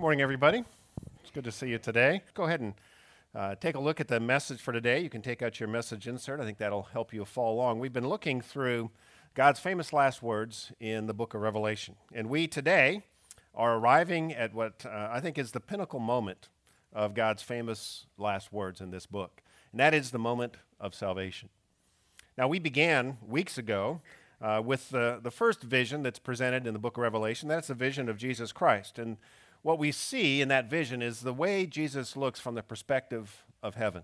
morning, everybody. It's good to see you today. Go ahead and uh, take a look at the message for today. You can take out your message insert. I think that'll help you follow along. We've been looking through God's famous last words in the book of Revelation. And we today are arriving at what uh, I think is the pinnacle moment of God's famous last words in this book, and that is the moment of salvation. Now, we began weeks ago uh, with the, the first vision that's presented in the book of Revelation. That's the vision of Jesus Christ. And what we see in that vision is the way Jesus looks from the perspective of heaven.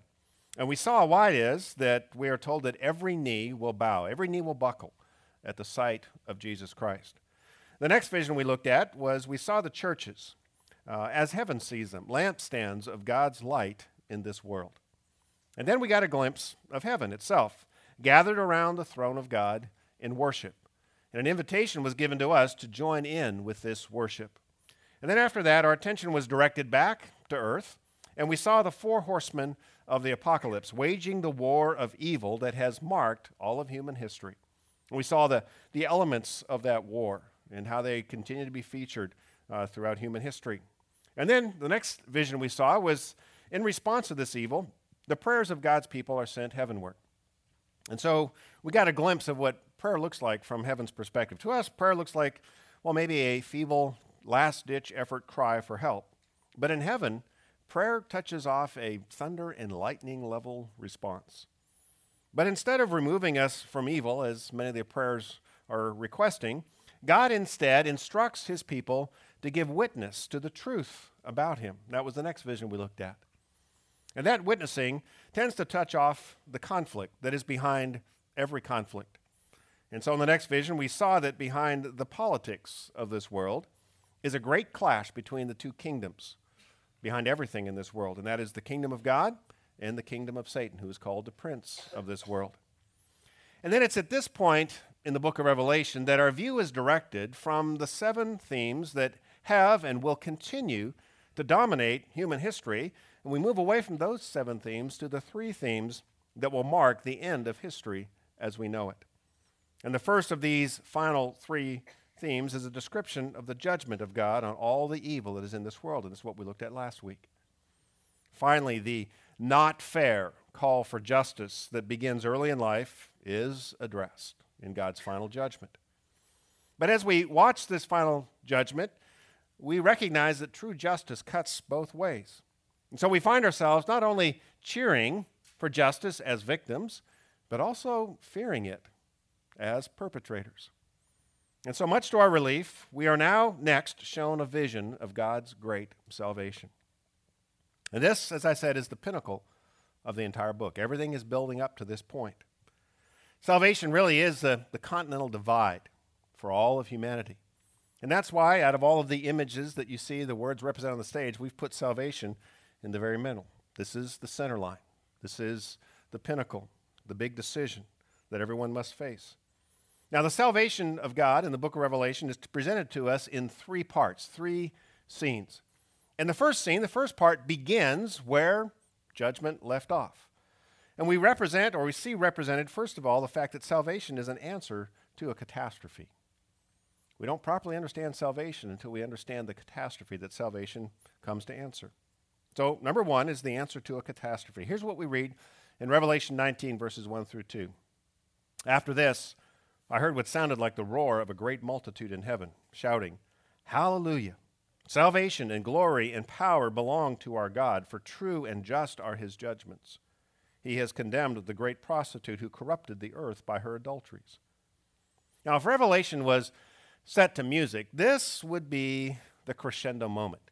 And we saw why it is that we are told that every knee will bow, every knee will buckle at the sight of Jesus Christ. The next vision we looked at was we saw the churches uh, as heaven sees them, lampstands of God's light in this world. And then we got a glimpse of heaven itself, gathered around the throne of God in worship. And an invitation was given to us to join in with this worship. And then after that, our attention was directed back to earth, and we saw the four horsemen of the apocalypse waging the war of evil that has marked all of human history. And we saw the, the elements of that war and how they continue to be featured uh, throughout human history. And then the next vision we saw was in response to this evil, the prayers of God's people are sent heavenward. And so we got a glimpse of what prayer looks like from heaven's perspective. To us, prayer looks like, well, maybe a feeble last ditch effort cry for help. But in heaven, prayer touches off a thunder and lightning level response. But instead of removing us from evil, as many of the prayers are requesting, God instead instructs his people to give witness to the truth about him. That was the next vision we looked at. And that witnessing tends to touch off the conflict that is behind every conflict. And so in the next vision, we saw that behind the politics of this world is a great clash between the two kingdoms behind everything in this world, and that is the kingdom of God and the kingdom of Satan, who is called the prince of this world. And then it's at this point in the book of Revelation that our view is directed from the seven themes that have and will continue to dominate human history, and we move away from those seven themes to the three themes that will mark the end of history as we know it. And the first of these final three themes is a description of the judgment of God on all the evil that is in this world, and is what we looked at last week. Finally, the not fair call for justice that begins early in life is addressed in God's final judgment. But as we watch this final judgment, we recognize that true justice cuts both ways. And so we find ourselves not only cheering for justice as victims, but also fearing it as perpetrators. And so, much to our relief, we are now next shown a vision of God's great salvation. And this, as I said, is the pinnacle of the entire book. Everything is building up to this point. Salvation really is the, the continental divide for all of humanity. And that's why, out of all of the images that you see, the words represented on the stage, we've put salvation in the very middle. This is the center line. This is the pinnacle, the big decision that everyone must face. Now, the salvation of God in the book of Revelation is presented to us in three parts, three scenes. And the first scene, the first part, begins where judgment left off. And we represent, or we see represented, first of all, the fact that salvation is an answer to a catastrophe. We don't properly understand salvation until we understand the catastrophe that salvation comes to answer. So, number one is the answer to a catastrophe. Here's what we read in Revelation 19, verses 1 through 2. After this, I heard what sounded like the roar of a great multitude in heaven, shouting, Hallelujah! Salvation and glory and power belong to our God, for true and just are his judgments. He has condemned the great prostitute who corrupted the earth by her adulteries. Now, if Revelation was set to music, this would be the crescendo moment.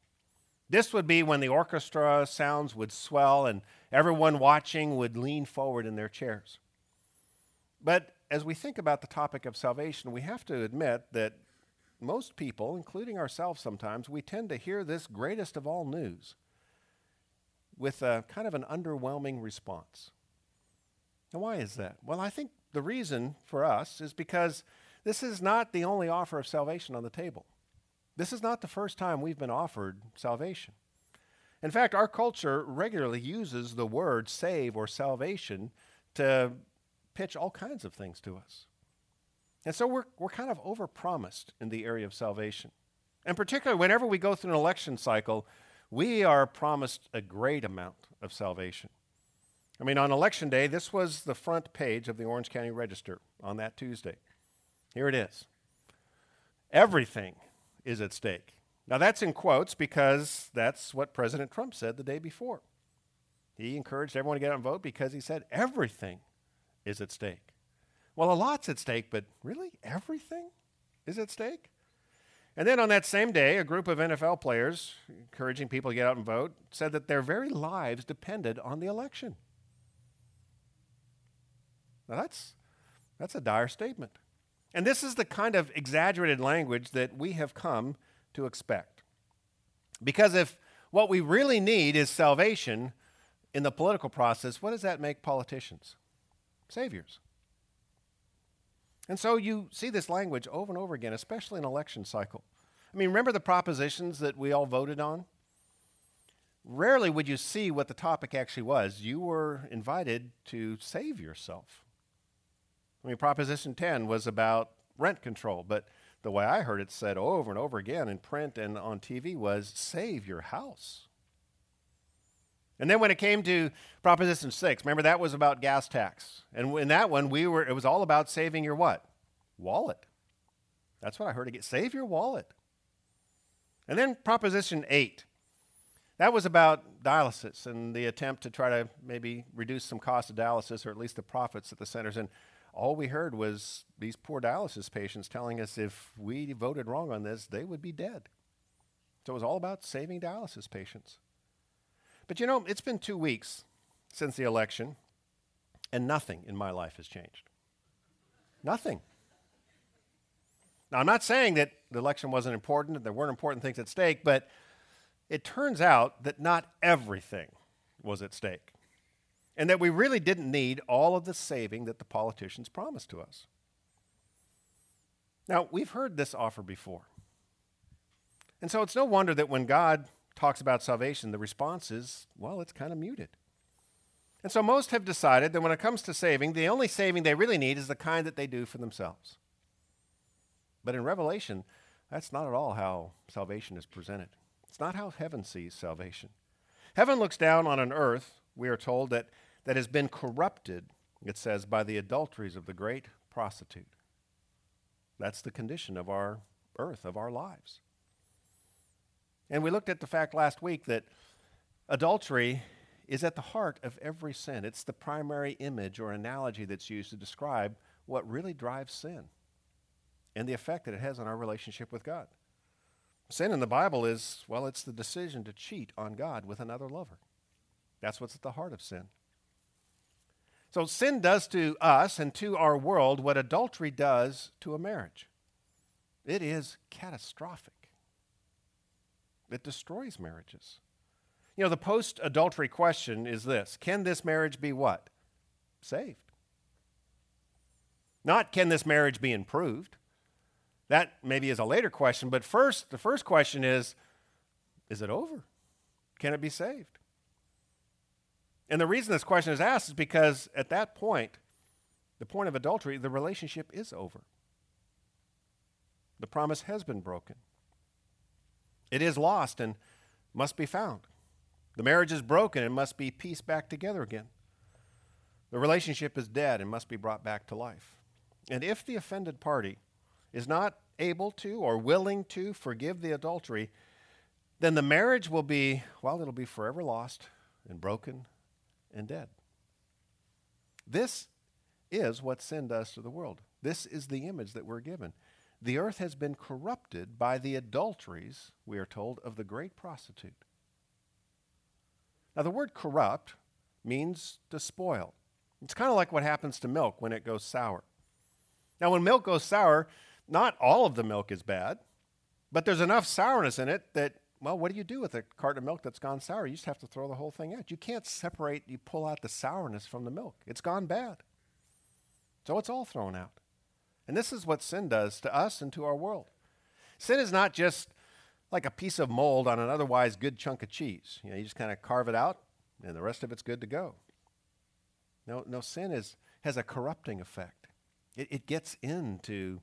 This would be when the orchestra sounds would swell and everyone watching would lean forward in their chairs. But as we think about the topic of salvation, we have to admit that most people, including ourselves sometimes, we tend to hear this greatest of all news with a kind of an underwhelming response. Now, why is that? Well, I think the reason for us is because this is not the only offer of salvation on the table. This is not the first time we've been offered salvation. In fact, our culture regularly uses the word save or salvation to pitch all kinds of things to us. And so we're, we're kind of overpromised in the area of salvation. And particularly whenever we go through an election cycle, we are promised a great amount of salvation. I mean, on election day, this was the front page of the Orange County Register on that Tuesday. Here it is. Everything is at stake. Now, that's in quotes because that's what President Trump said the day before. He encouraged everyone to get out and vote because he said everything is at stake. Well, a lot's at stake, but really everything is at stake? And then on that same day, a group of NFL players, encouraging people to get out and vote, said that their very lives depended on the election. Now that's, that's a dire statement. And this is the kind of exaggerated language that we have come to expect. Because if what we really need is salvation in the political process, what does that make politicians? Saviors. And so you see this language over and over again, especially in election cycle. I mean, remember the propositions that we all voted on? Rarely would you see what the topic actually was. You were invited to save yourself. I mean, Proposition 10 was about rent control, but the way I heard it said over and over again in print and on TV was save your house. And then when it came to Proposition 6, remember that was about gas tax. And in that one, we were, it was all about saving your what? Wallet. That's what I heard. Get save your wallet. And then Proposition 8. That was about dialysis and the attempt to try to maybe reduce some cost of dialysis or at least the profits at the centers. And all we heard was these poor dialysis patients telling us if we voted wrong on this, they would be dead. So it was all about saving dialysis patients. But you know, it's been two weeks since the election, and nothing in my life has changed. Nothing. Now, I'm not saying that the election wasn't important, and there weren't important things at stake, but it turns out that not everything was at stake. And that we really didn't need all of the saving that the politicians promised to us. Now, we've heard this offer before. And so it's no wonder that when God talks about salvation, the response is, well, it's kind of muted. And so most have decided that when it comes to saving, the only saving they really need is the kind that they do for themselves. But in Revelation, that's not at all how salvation is presented. It's not how heaven sees salvation. Heaven looks down on an earth, we are told, that, that has been corrupted, it says, by the adulteries of the great prostitute. That's the condition of our earth, of our lives. And we looked at the fact last week that adultery is at the heart of every sin. It's the primary image or analogy that's used to describe what really drives sin and the effect that it has on our relationship with God. Sin in the Bible is, well, it's the decision to cheat on God with another lover. That's what's at the heart of sin. So sin does to us and to our world what adultery does to a marriage. It is catastrophic. It destroys marriages. You know, the post adultery question is this Can this marriage be what? Saved. Not can this marriage be improved? That maybe is a later question, but first, the first question is Is it over? Can it be saved? And the reason this question is asked is because at that point, the point of adultery, the relationship is over. The promise has been broken. It is lost and must be found. The marriage is broken and must be pieced back together again. The relationship is dead and must be brought back to life. And if the offended party is not able to or willing to forgive the adultery, then the marriage will be, well, it'll be forever lost and broken and dead. This is what sin does to the world. This is the image that we're given the earth has been corrupted by the adulteries, we are told, of the great prostitute. Now, the word corrupt means to spoil. It's kind of like what happens to milk when it goes sour. Now, when milk goes sour, not all of the milk is bad, but there's enough sourness in it that, well, what do you do with a carton of milk that's gone sour? You just have to throw the whole thing out. You can't separate, you pull out the sourness from the milk. It's gone bad. So it's all thrown out. And this is what sin does to us and to our world. Sin is not just like a piece of mold on an otherwise good chunk of cheese. You know, you just kind of carve it out and the rest of it's good to go. No, no sin is, has a corrupting effect. It, it gets into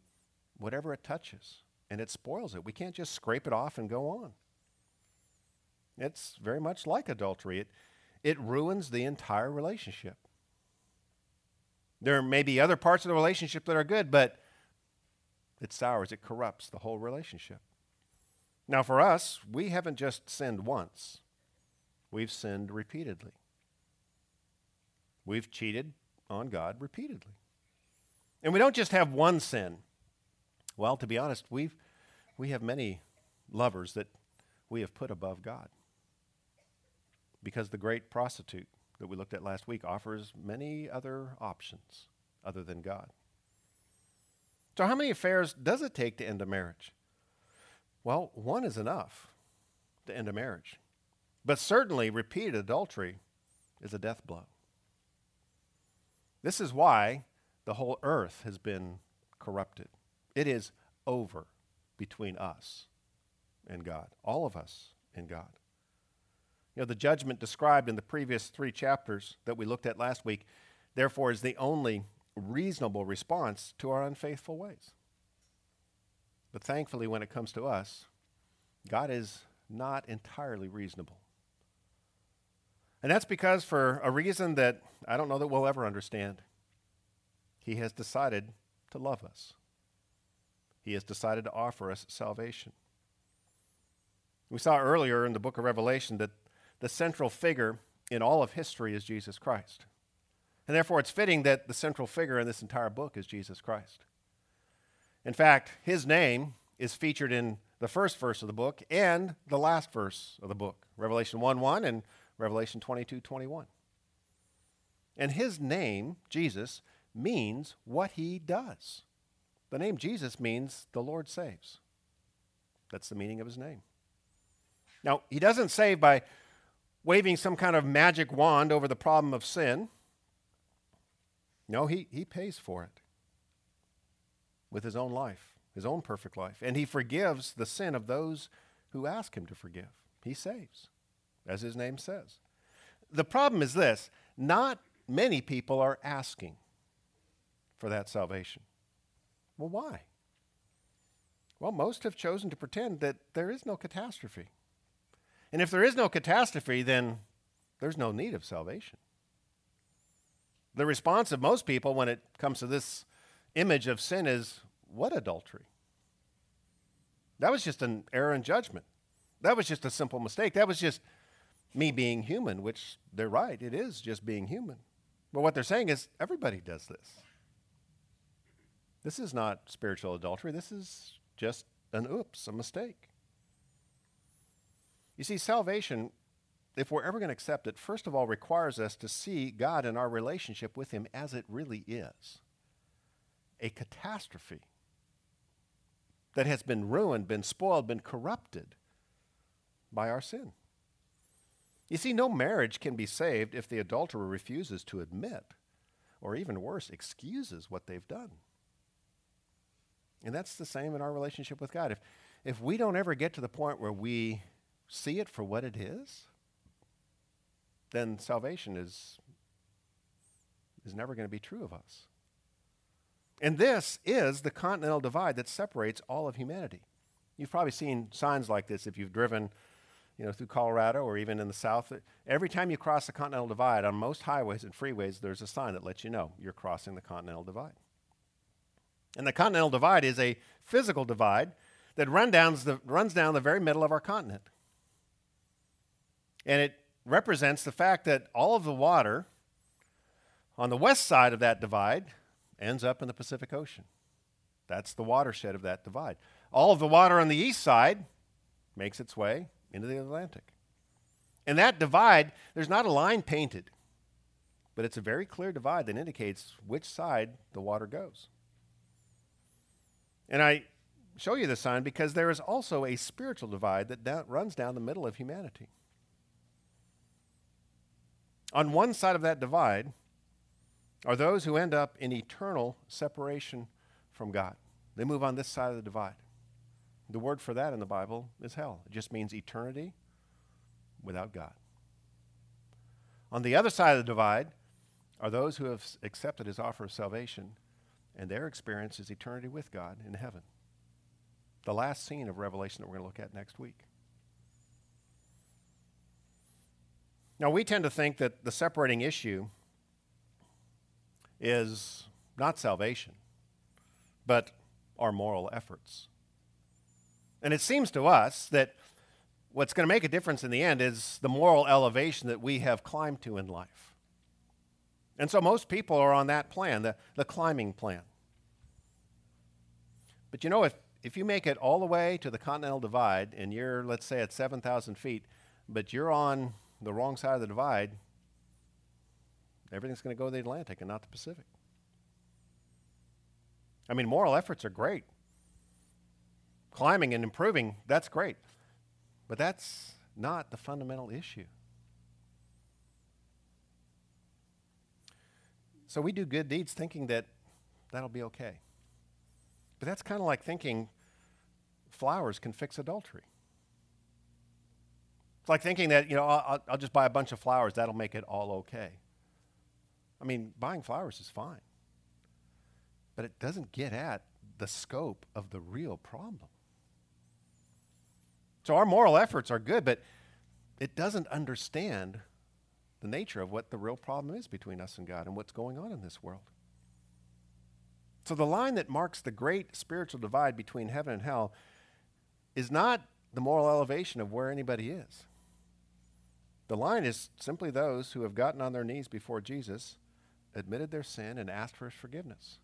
whatever it touches and it spoils it. We can't just scrape it off and go on. It's very much like adultery. It, it ruins the entire relationship. There may be other parts of the relationship that are good, but it sours, it corrupts the whole relationship. Now, for us, we haven't just sinned once, we've sinned repeatedly. We've cheated on God repeatedly. And we don't just have one sin. Well, to be honest, we've, we have many lovers that we have put above God. Because the great prostitute that we looked at last week offers many other options other than God. So, how many affairs does it take to end a marriage? Well, one is enough to end a marriage. But certainly, repeated adultery is a death blow. This is why the whole earth has been corrupted. It is over between us and God, all of us and God. You know, the judgment described in the previous three chapters that we looked at last week, therefore, is the only reasonable response to our unfaithful ways. But thankfully, when it comes to us, God is not entirely reasonable. And that's because, for a reason that I don't know that we'll ever understand, He has decided to love us. He has decided to offer us salvation. We saw earlier in the book of Revelation that the central figure in all of history is Jesus Christ. And therefore, it's fitting that the central figure in this entire book is Jesus Christ. In fact, his name is featured in the first verse of the book and the last verse of the book, Revelation 1 1 and Revelation 22 21. And his name, Jesus, means what he does. The name Jesus means the Lord saves. That's the meaning of his name. Now, he doesn't save by waving some kind of magic wand over the problem of sin. No, he, he pays for it with his own life, his own perfect life. And he forgives the sin of those who ask him to forgive. He saves, as his name says. The problem is this not many people are asking for that salvation. Well, why? Well, most have chosen to pretend that there is no catastrophe. And if there is no catastrophe, then there's no need of salvation. The response of most people when it comes to this image of sin is what adultery? That was just an error in judgment. That was just a simple mistake. That was just me being human, which they're right. It is just being human. But what they're saying is everybody does this. This is not spiritual adultery. This is just an oops, a mistake. You see, salvation, if we're ever going to accept it, first of all requires us to see God and our relationship with Him as it really is a catastrophe that has been ruined, been spoiled, been corrupted by our sin. You see, no marriage can be saved if the adulterer refuses to admit, or even worse, excuses what they've done. And that's the same in our relationship with God. If, if we don't ever get to the point where we see it for what it is, then salvation is, is never going to be true of us. And this is the continental divide that separates all of humanity. You've probably seen signs like this if you've driven you know, through Colorado or even in the South. Every time you cross the continental divide on most highways and freeways, there's a sign that lets you know you're crossing the continental divide. And the continental divide is a physical divide that run the, runs down the very middle of our continent. And it represents the fact that all of the water on the west side of that divide ends up in the Pacific Ocean. That's the watershed of that divide. All of the water on the east side makes its way into the Atlantic. And that divide, there's not a line painted, but it's a very clear divide that indicates which side the water goes. And I show you the sign because there is also a spiritual divide that down, runs down the middle of humanity. On one side of that divide are those who end up in eternal separation from God. They move on this side of the divide. The word for that in the Bible is hell. It just means eternity without God. On the other side of the divide are those who have accepted his offer of salvation, and their experience is eternity with God in heaven. the last scene of Revelation that we're going to look at next week. Now, we tend to think that the separating issue is not salvation, but our moral efforts. And it seems to us that what's going to make a difference in the end is the moral elevation that we have climbed to in life. And so most people are on that plan, the, the climbing plan. But you know, if, if you make it all the way to the Continental Divide and you're, let's say, at 7,000 feet, but you're on the wrong side of the divide, everything's going to go to the Atlantic and not the Pacific. I mean, moral efforts are great. Climbing and improving, that's great. But that's not the fundamental issue. So we do good deeds thinking that that'll be okay. But that's kind of like thinking flowers can fix adultery. It's like thinking that, you know, I'll, I'll just buy a bunch of flowers, that'll make it all okay. I mean, buying flowers is fine, but it doesn't get at the scope of the real problem. So our moral efforts are good, but it doesn't understand the nature of what the real problem is between us and God and what's going on in this world. So the line that marks the great spiritual divide between heaven and hell is not the moral elevation of where anybody is. The line is simply those who have gotten on their knees before Jesus, admitted their sin, and asked for his forgiveness,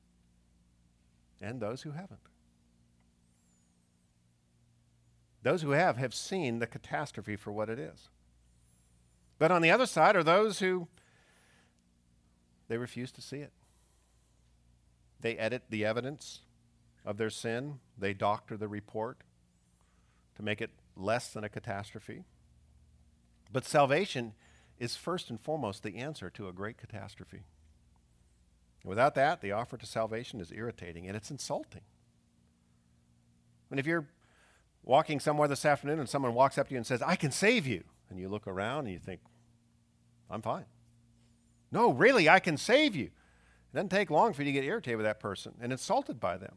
and those who haven't. Those who have have seen the catastrophe for what it is. But on the other side are those who they refuse to see it. They edit the evidence of their sin, they doctor the report to make it less than a catastrophe. But salvation is first and foremost the answer to a great catastrophe. Without that, the offer to salvation is irritating and it's insulting. And if you're walking somewhere this afternoon and someone walks up to you and says, I can save you, and you look around and you think, I'm fine. No, really, I can save you. It doesn't take long for you to get irritated with that person and insulted by them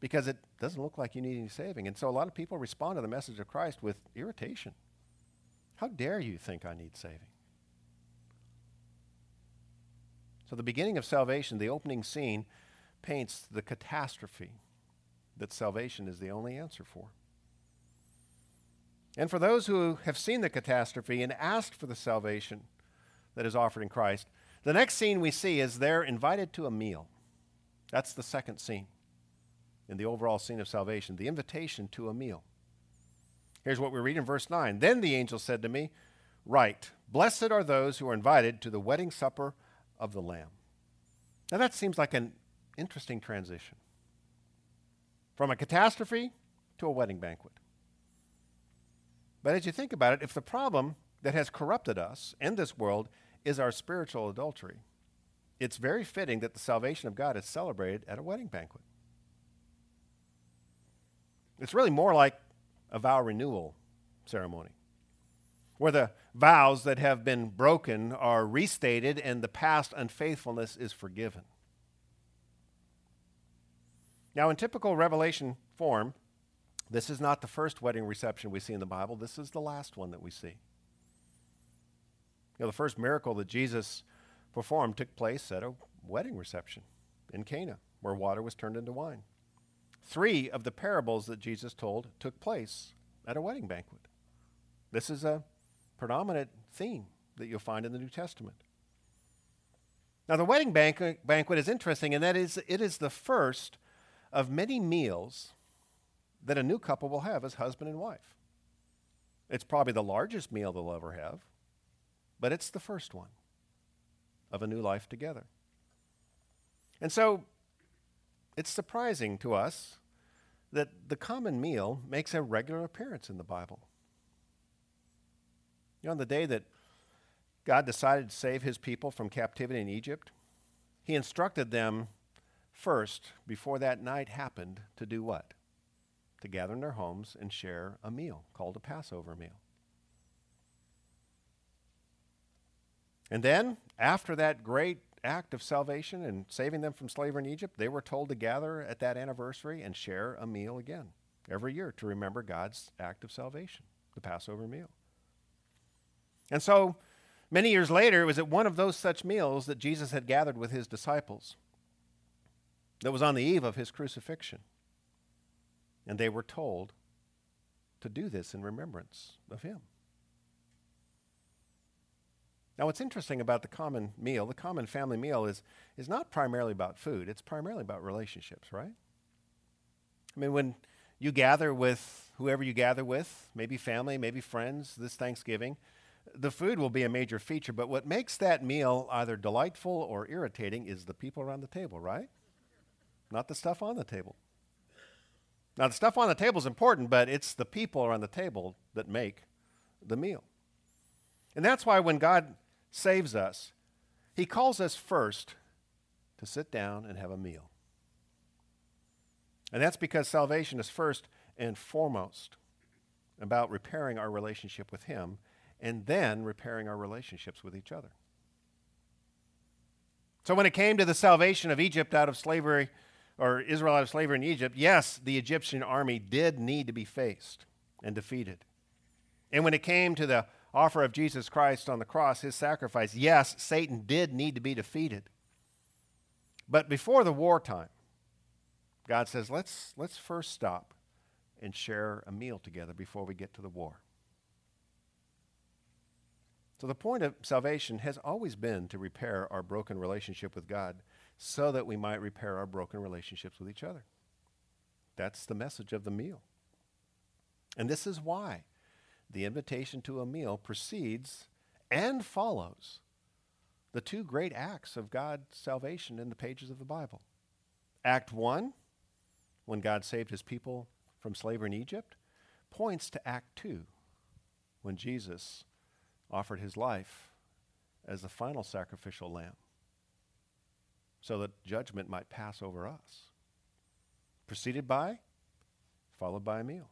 because it doesn't look like you need any saving. And so a lot of people respond to the message of Christ with irritation. How dare you think I need saving? So, the beginning of salvation, the opening scene, paints the catastrophe that salvation is the only answer for. And for those who have seen the catastrophe and asked for the salvation that is offered in Christ, the next scene we see is they're invited to a meal. That's the second scene in the overall scene of salvation, the invitation to a meal. Here's what we read in verse 9. Then the angel said to me, Write, blessed are those who are invited to the wedding supper of the Lamb. Now that seems like an interesting transition from a catastrophe to a wedding banquet. But as you think about it, if the problem that has corrupted us and this world is our spiritual adultery, it's very fitting that the salvation of God is celebrated at a wedding banquet. It's really more like a vow renewal ceremony, where the vows that have been broken are restated and the past unfaithfulness is forgiven. Now, in typical Revelation form, this is not the first wedding reception we see in the Bible, this is the last one that we see. You know, the first miracle that Jesus performed took place at a wedding reception in Cana, where water was turned into wine. Three of the parables that Jesus told took place at a wedding banquet. This is a predominant theme that you'll find in the New Testament. Now, the wedding banquet, banquet is interesting in that is, it is the first of many meals that a new couple will have as husband and wife. It's probably the largest meal they'll ever have, but it's the first one of a new life together. And so it's surprising to us that the common meal makes a regular appearance in the Bible. You know, on the day that God decided to save his people from captivity in Egypt, he instructed them first, before that night happened, to do what? to gather in their homes and share a meal called a Passover meal. And then, after that great act of salvation and saving them from slavery in Egypt, they were told to gather at that anniversary and share a meal again every year to remember God's act of salvation, the Passover meal. And so, many years later, it was at one of those such meals that Jesus had gathered with his disciples that was on the eve of his crucifixion. And they were told to do this in remembrance of him. Now, what's interesting about the common meal, the common family meal, is, is not primarily about food, it's primarily about relationships, right? I mean, when you gather with whoever you gather with, maybe family, maybe friends, this Thanksgiving, the food will be a major feature, but what makes that meal either delightful or irritating is the people around the table, right? Not the stuff on the table. Now, the stuff on the table is important, but it's the people around the table that make the meal. And that's why when God saves us, he calls us first to sit down and have a meal. And that's because salvation is first and foremost about repairing our relationship with him and then repairing our relationships with each other. So when it came to the salvation of Egypt out of slavery, or Israel out of slavery in Egypt, yes, the Egyptian army did need to be faced and defeated. And when it came to the offer of Jesus Christ on the cross, his sacrifice, yes, Satan did need to be defeated. But before the wartime, God says, let's, let's first stop and share a meal together before we get to the war. So, the point of salvation has always been to repair our broken relationship with God so that we might repair our broken relationships with each other. That's the message of the meal. And this is why the invitation to a meal precedes and follows the two great acts of God's salvation in the pages of the Bible. Act 1, when God saved his people from slavery in Egypt, points to Act 2, when Jesus offered his life as the final sacrificial lamb so that judgment might pass over us. Preceded by, followed by a meal.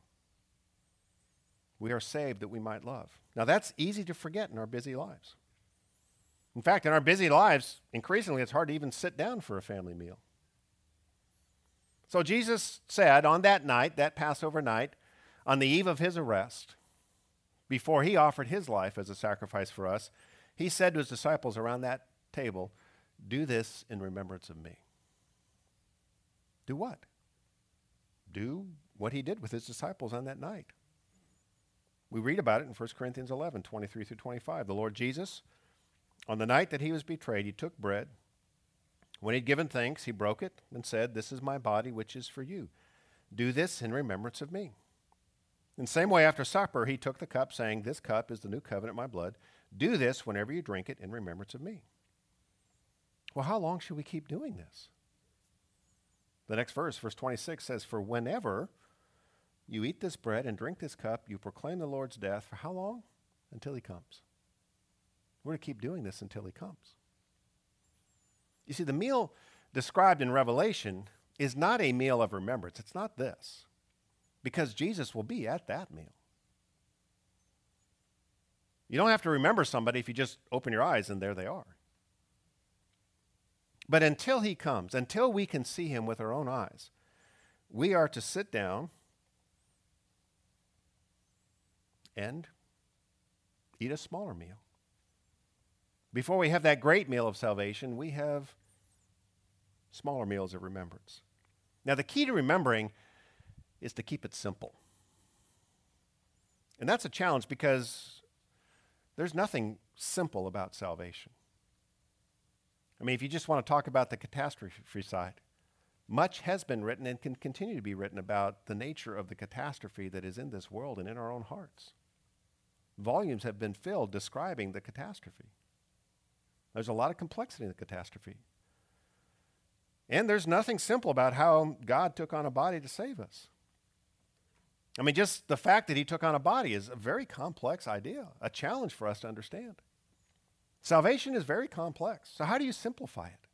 We are saved that we might love. Now, that's easy to forget in our busy lives. In fact, in our busy lives, increasingly it's hard to even sit down for a family meal. So Jesus said on that night, that Passover night, on the eve of his arrest, before he offered his life as a sacrifice for us, he said to his disciples around that table, Do this in remembrance of me. Do what? Do what he did with his disciples on that night. We read about it in 1 Corinthians 11, 23 through 25. The Lord Jesus, on the night that he was betrayed, he took bread. When he'd given thanks, he broke it and said, This is my body, which is for you. Do this in remembrance of me. In the same way, after supper, he took the cup, saying, This cup is the new covenant in my blood. Do this whenever you drink it in remembrance of me. Well, how long should we keep doing this? The next verse, verse 26, says, For whenever you eat this bread and drink this cup, you proclaim the Lord's death for how long? Until he comes. We're going to keep doing this until he comes. You see, the meal described in Revelation is not a meal of remembrance. It's not this because Jesus will be at that meal. You don't have to remember somebody if you just open your eyes and there they are. But until he comes, until we can see him with our own eyes, we are to sit down and eat a smaller meal. Before we have that great meal of salvation, we have smaller meals of remembrance. Now, the key to remembering is to keep it simple. And that's a challenge because there's nothing simple about salvation. I mean, if you just want to talk about the catastrophe side, much has been written and can continue to be written about the nature of the catastrophe that is in this world and in our own hearts. Volumes have been filled describing the catastrophe. There's a lot of complexity in the catastrophe. And there's nothing simple about how God took on a body to save us. I mean, just the fact that he took on a body is a very complex idea, a challenge for us to understand. Salvation is very complex. So, how do you simplify it?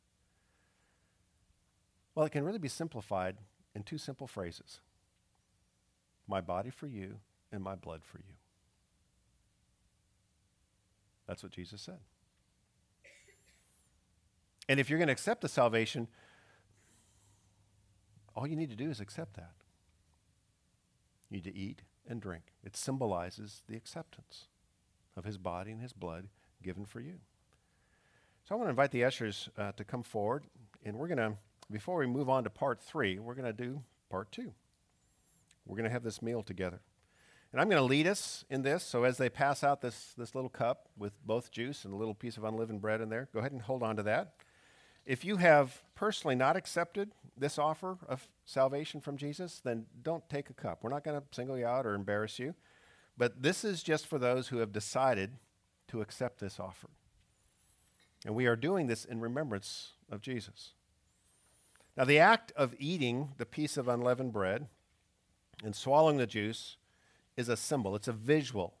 Well, it can really be simplified in two simple phrases my body for you and my blood for you. That's what Jesus said. And if you're going to accept the salvation, all you need to do is accept that. You need to eat and drink. It symbolizes the acceptance of his body and his blood given for you. So I want to invite the ushers uh, to come forward, and we're going to, before we move on to part three, we're going to do part two. We're going to have this meal together. And I'm going to lead us in this. So as they pass out this, this little cup with both juice and a little piece of unleavened bread in there, go ahead and hold on to that. If you have personally not accepted this offer of salvation from Jesus, then don't take a cup. We're not going to single you out or embarrass you. But this is just for those who have decided to accept this offer. And we are doing this in remembrance of Jesus. Now, the act of eating the piece of unleavened bread and swallowing the juice is a symbol, it's a visual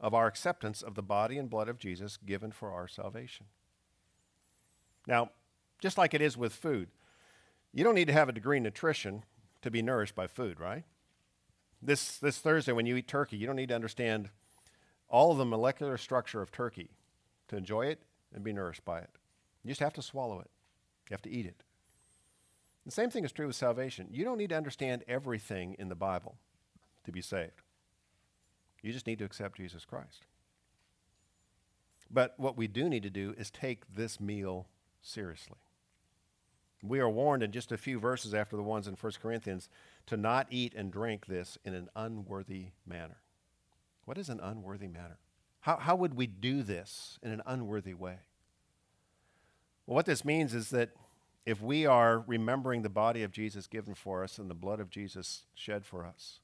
of our acceptance of the body and blood of Jesus given for our salvation. Now, just like it is with food, you don't need to have a degree in nutrition to be nourished by food, right? This, this Thursday, when you eat turkey, you don't need to understand all of the molecular structure of turkey to enjoy it and be nourished by it. You just have to swallow it, you have to eat it. The same thing is true with salvation. You don't need to understand everything in the Bible to be saved. You just need to accept Jesus Christ. But what we do need to do is take this meal seriously. We are warned in just a few verses after the ones in 1 Corinthians to not eat and drink this in an unworthy manner. What is an unworthy manner? How, how would we do this in an unworthy way? Well, what this means is that if we are remembering the body of Jesus given for us and the blood of Jesus shed for us,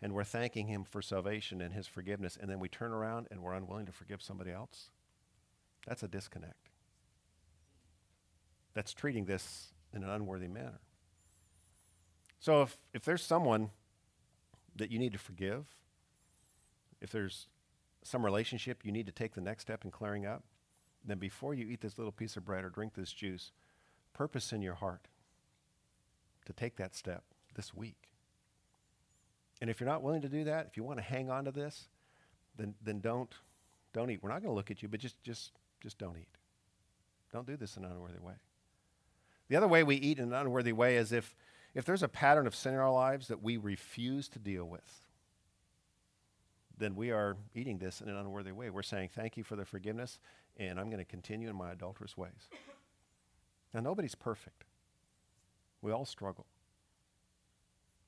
and we're thanking Him for salvation and His forgiveness, and then we turn around and we're unwilling to forgive somebody else, that's a disconnect that's treating this in an unworthy manner. So if, if there's someone that you need to forgive, if there's some relationship you need to take the next step in clearing up, then before you eat this little piece of bread or drink this juice, purpose in your heart to take that step this week. And if you're not willing to do that, if you want to hang on to this, then, then don't, don't eat. We're not going to look at you, but just, just, just don't eat. Don't do this in an unworthy way. The other way we eat in an unworthy way is if, if there's a pattern of sin in our lives that we refuse to deal with, then we are eating this in an unworthy way. We're saying, Thank you for the forgiveness, and I'm going to continue in my adulterous ways. Now, nobody's perfect. We all struggle.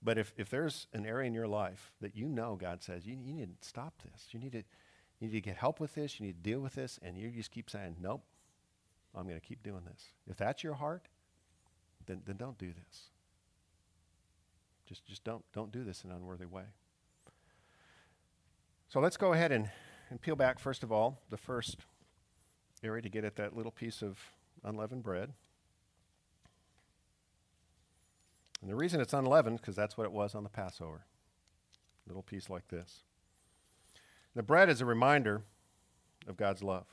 But if, if there's an area in your life that you know God says, you, you need to stop this, you need to, you need to get help with this, you need to deal with this, and you just keep saying, Nope, I'm going to keep doing this. If that's your heart, then, then don't do this. Just, just don't, don't do this in an unworthy way. So let's go ahead and, and peel back, first of all, the first area to get at that little piece of unleavened bread. And the reason it's unleavened, because that's what it was on the Passover. Little piece like this. The bread is a reminder of God's love.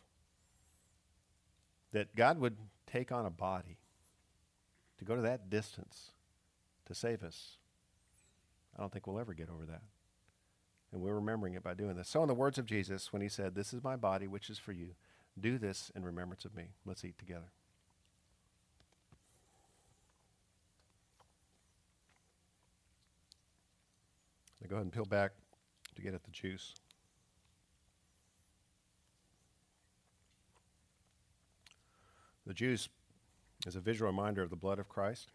That God would take on a body to go to that distance to save us. I don't think we'll ever get over that. And we're remembering it by doing this. So, in the words of Jesus, when he said, This is my body, which is for you, do this in remembrance of me. Let's eat together. Now go ahead and peel back to get at the juice. The juice is a visual reminder of the blood of Christ.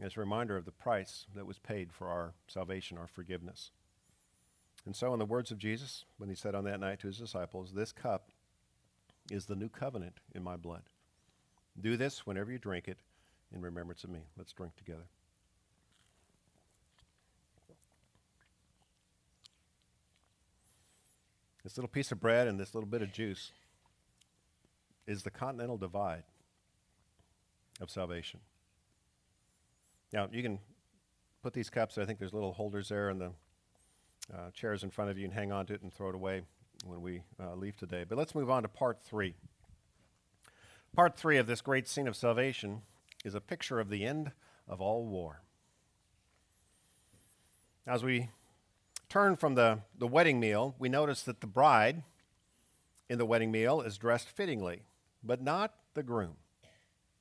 It's a reminder of the price that was paid for our salvation, our forgiveness. And so, in the words of Jesus, when he said on that night to his disciples, This cup is the new covenant in my blood. Do this whenever you drink it in remembrance of me. Let's drink together. This little piece of bread and this little bit of juice is the continental divide of salvation. Now, you can put these cups, I think there's little holders there in the uh, chairs in front of you and hang on to it and throw it away when we uh, leave today. But let's move on to part three. Part three of this great scene of salvation is a picture of the end of all war. As we turn from the, the wedding meal, we notice that the bride in the wedding meal is dressed fittingly but not the groom,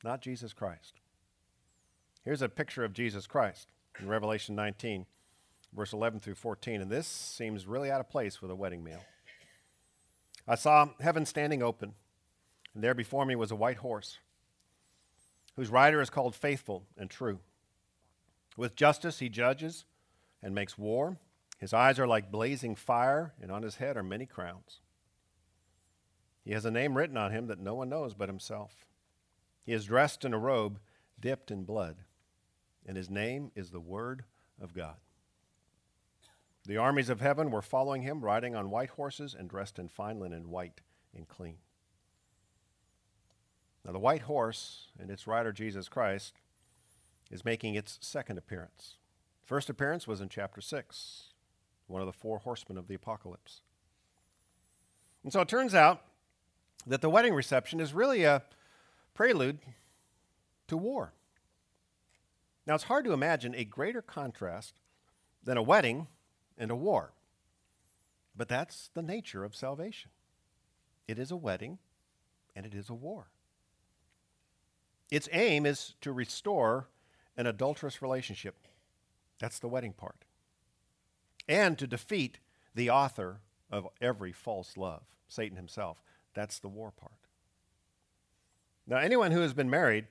not Jesus Christ. Here's a picture of Jesus Christ in Revelation 19, verse 11 through 14, and this seems really out of place with a wedding meal. I saw heaven standing open, and there before me was a white horse, whose rider is called Faithful and True. With justice he judges and makes war. His eyes are like blazing fire, and on his head are many crowns. He has a name written on him that no one knows but himself. He is dressed in a robe dipped in blood, and his name is the Word of God. The armies of heaven were following him, riding on white horses and dressed in fine linen, white and clean. Now, the white horse and its rider, Jesus Christ, is making its second appearance. First appearance was in chapter 6, one of the four horsemen of the apocalypse. And so it turns out that the wedding reception is really a prelude to war. Now, it's hard to imagine a greater contrast than a wedding and a war. But that's the nature of salvation it is a wedding and it is a war. Its aim is to restore an adulterous relationship. That's the wedding part. And to defeat the author of every false love, Satan himself. That's the war part. Now, anyone who has been married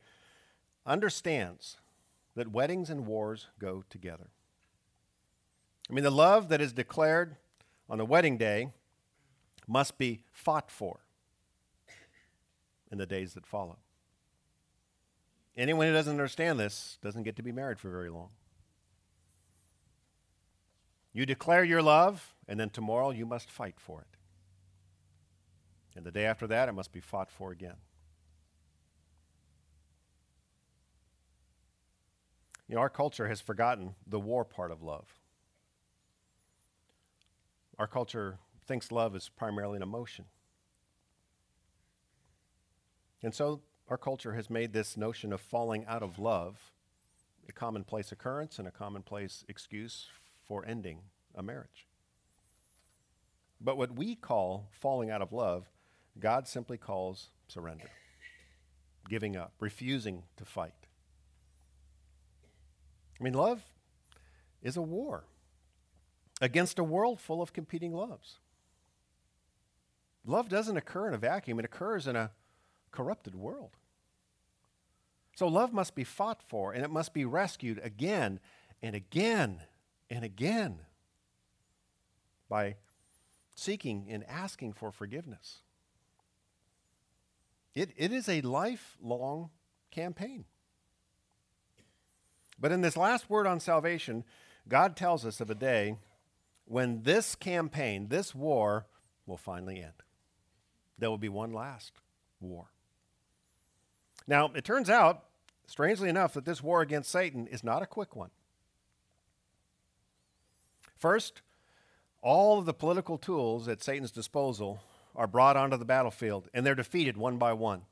understands that weddings and wars go together. I mean, the love that is declared on the wedding day must be fought for in the days that follow. Anyone who doesn't understand this doesn't get to be married for very long. You declare your love, and then tomorrow you must fight for it. And the day after that, it must be fought for again. You know, our culture has forgotten the war part of love. Our culture thinks love is primarily an emotion. And so our culture has made this notion of falling out of love a commonplace occurrence and a commonplace excuse for ending a marriage. But what we call falling out of love, God simply calls surrender, giving up, refusing to fight. I mean, love is a war against a world full of competing loves. Love doesn't occur in a vacuum, it occurs in a corrupted world. So love must be fought for and it must be rescued again and again and again by seeking and asking for forgiveness. It, it is a lifelong campaign. But in this last word on salvation, God tells us of a day when this campaign, this war, will finally end. There will be one last war. Now, it turns out, strangely enough, that this war against Satan is not a quick one. First, all of the political tools at Satan's disposal are brought onto the battlefield, and they're defeated one by one.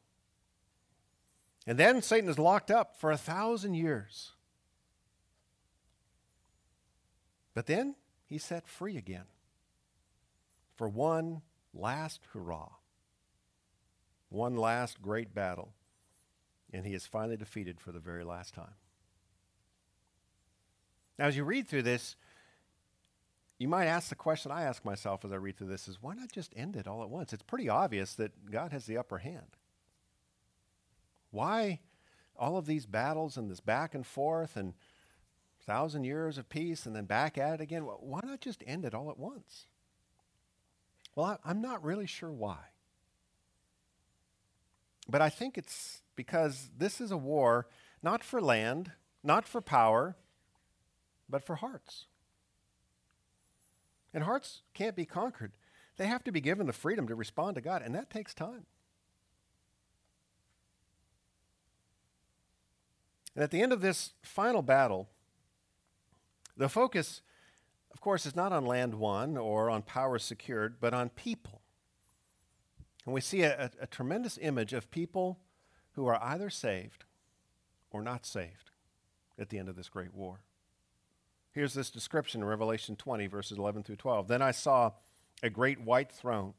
And then Satan is locked up for a thousand years. But then he's set free again for one last hurrah, one last great battle, and he is finally defeated for the very last time. Now, as you read through this, you might ask the question I ask myself as I read through this is why not just end it all at once? It's pretty obvious that God has the upper hand. Why all of these battles and this back and forth and thousand years of peace and then back at it again. Why not just end it all at once? Well, I, am not really sure why. But I think it's because this is a war not for land, not for power, but for hearts. And hearts can't be conquered. They have to be given the freedom to respond to God, and that takes time. And at the end of this final battle, the focus, of course, is not on land won or on power secured, but on people. And we see a, a, a tremendous image of people who are either saved or not saved at the end of this great war. Here's this description in Revelation 20, verses 11 through 12. Then I saw a great white throne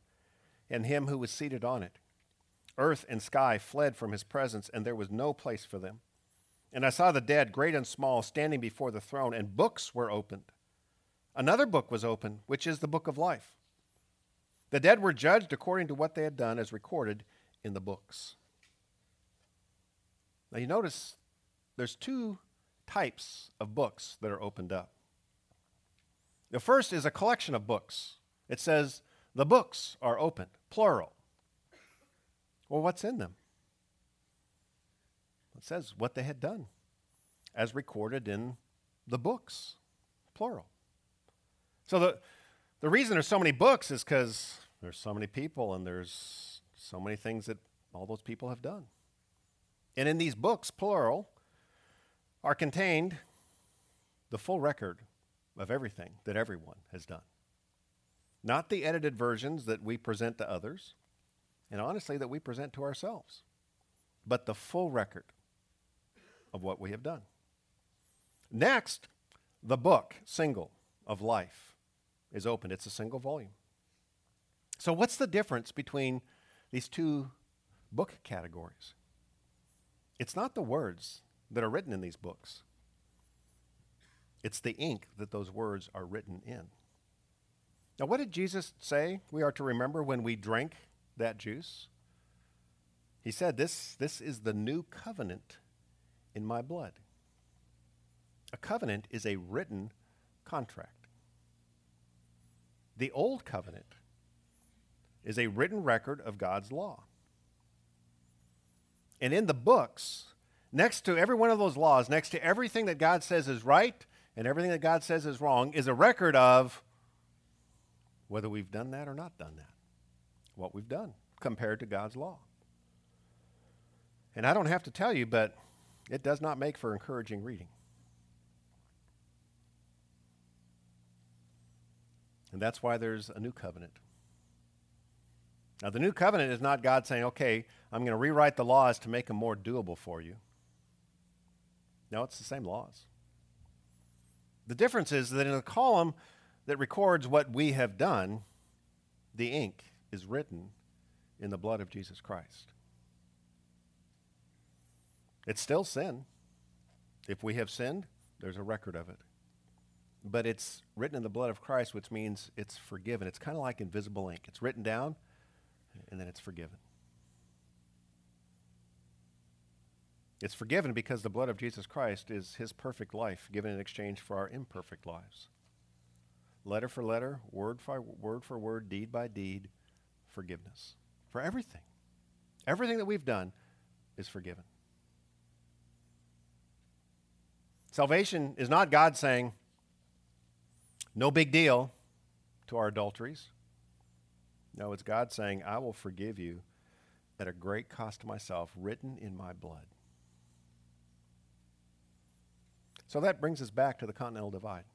and him who was seated on it. Earth and sky fled from his presence, and there was no place for them. And I saw the dead, great and small, standing before the throne, and books were opened. Another book was opened, which is the book of life. The dead were judged according to what they had done, as recorded in the books. Now you notice there's two types of books that are opened up. The first is a collection of books. It says, the books are opened, plural. Well, what's in them? It says what they had done, as recorded in the books, plural. So the, the reason there's so many books is because there's so many people and there's so many things that all those people have done. And in these books, plural, are contained the full record of everything that everyone has done. Not the edited versions that we present to others, and honestly, that we present to ourselves, but the full record of what we have done. Next, the book, single, of life is opened. It's a single volume. So, what's the difference between these two book categories? It's not the words that are written in these books, it's the ink that those words are written in. Now, what did Jesus say we are to remember when we drink that juice? He said, This, this is the new covenant in my blood. A covenant is a written contract. The old covenant is a written record of God's law. And in the books, next to every one of those laws, next to everything that God says is right and everything that God says is wrong, is a record of whether we've done that or not done that, what we've done compared to God's law. And I don't have to tell you, but it does not make for encouraging reading. And that's why there's a new covenant. Now, the new covenant is not God saying, okay, I'm going to rewrite the laws to make them more doable for you. No, it's the same laws. The difference is that in a column that records what we have done, the ink is written in the blood of Jesus Christ. It's still sin. If we have sinned, there's a record of it. But it's written in the blood of Christ, which means it's forgiven. It's kind of like invisible ink. It's written down, and then it's forgiven. It's forgiven because the blood of Jesus Christ is his perfect life given in exchange for our imperfect lives letter for letter, word for word for word, deed by deed, forgiveness for everything. Everything that we've done is forgiven. Salvation is not God saying, no big deal to our adulteries. No, it's God saying, I will forgive you at a great cost to myself, written in my blood. So that brings us back to the Continental Divide.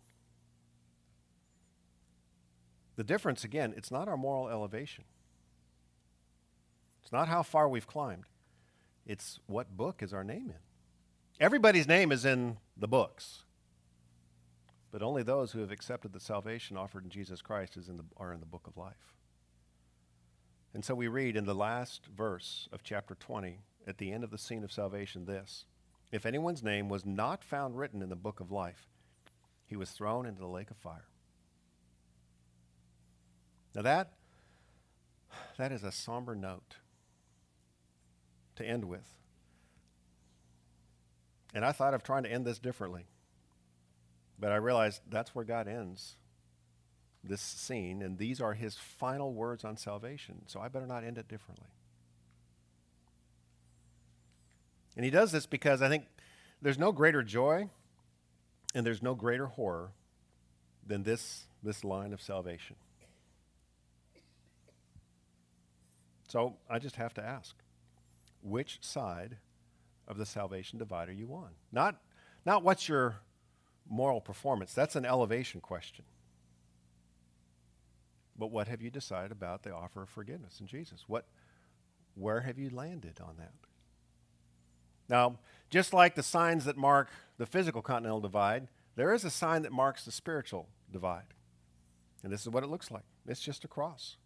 The difference, again, it's not our moral elevation. It's not how far we've climbed. It's what book is our name in. Everybody's name is in the books, but only those who have accepted the salvation offered in Jesus Christ is in the, are in the book of life. And so we read in the last verse of chapter 20, at the end of the scene of salvation, this If anyone's name was not found written in the book of life, he was thrown into the lake of fire. Now that that is a somber note to end with. And I thought of trying to end this differently. But I realized that's where God ends this scene, and these are his final words on salvation. So I better not end it differently. And he does this because I think there's no greater joy and there's no greater horror than this, this line of salvation. So I just have to ask which side of the salvation divide are you on? Not, not what's your moral performance, that's an elevation question. But what have you decided about the offer of forgiveness in Jesus? What, where have you landed on that? Now, just like the signs that mark the physical continental divide, there is a sign that marks the spiritual divide. And this is what it looks like it's just a cross.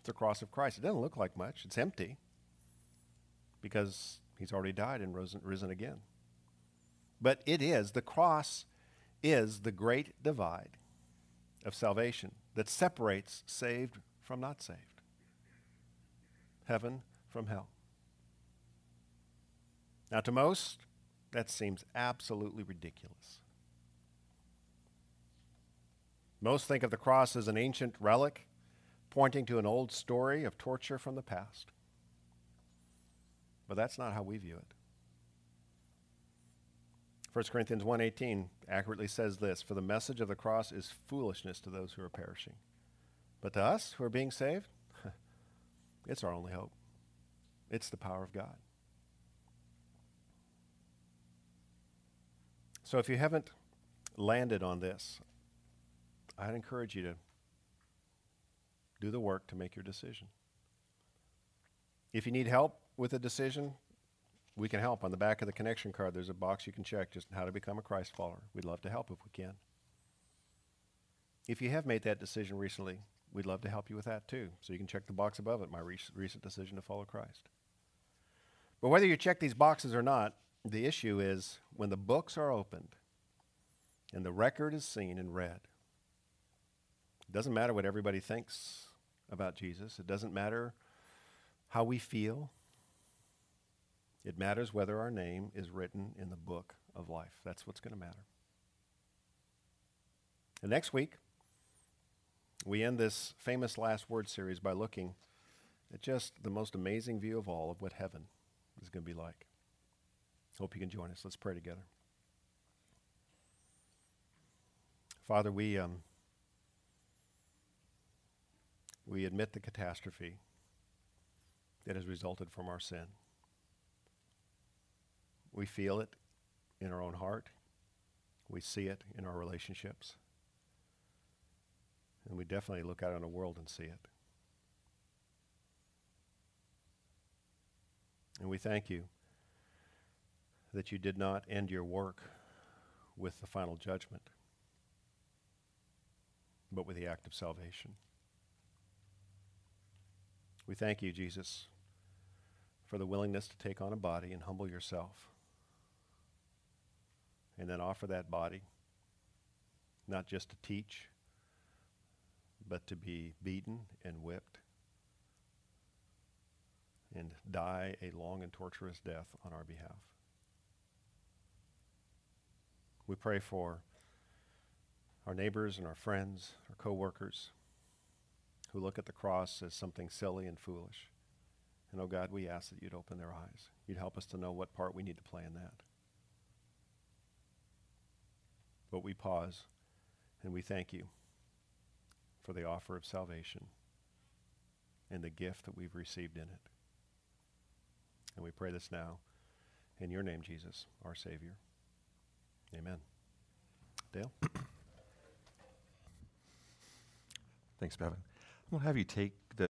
It's the cross of Christ. It doesn't look like much, it's empty because he's already died and risen, risen again. But it is, the cross is the great divide of salvation that separates saved from not saved, heaven from hell. Now, to most, that seems absolutely ridiculous. Most think of the cross as an ancient relic pointing to an old story of torture from the past. But that's not how we view it. 1 Corinthians 1:18 accurately says this, for the message of the cross is foolishness to those who are perishing. But to us who are being saved, it's our only hope. It's the power of God. So if you haven't landed on this, I'd encourage you to do the work to make your decision. If you need help with a decision, we can help. On the back of the connection card, there's a box you can check just how to become a Christ follower. We'd love to help if we can. If you have made that decision recently, we'd love to help you with that too. So you can check the box above it, my recent decision to follow Christ. But whether you check these boxes or not, the issue is when the books are opened and the record is seen and read, it doesn't matter what everybody thinks about Jesus. It doesn't matter how we feel. It matters whether our name is written in the book of life. That's what's going to matter. And next week, we end this famous last word series by looking at just the most amazing view of all of what heaven is going to be like. Hope you can join us. Let's pray together. Father, we. Um, we admit the catastrophe that has resulted from our sin. We feel it in our own heart. We see it in our relationships. And we definitely look out on the world and see it. And we thank you that you did not end your work with the final judgment, but with the act of salvation. We thank you, Jesus, for the willingness to take on a body and humble yourself. And then offer that body not just to teach, but to be beaten and whipped and die a long and torturous death on our behalf. We pray for our neighbors and our friends, our coworkers, who look at the cross as something silly and foolish. And oh God, we ask that you'd open their eyes. You'd help us to know what part we need to play in that. But we pause and we thank you for the offer of salvation and the gift that we've received in it. And we pray this now in your name, Jesus, our Savior. Amen. Dale? Thanks, Bevan. I'm going to have you take the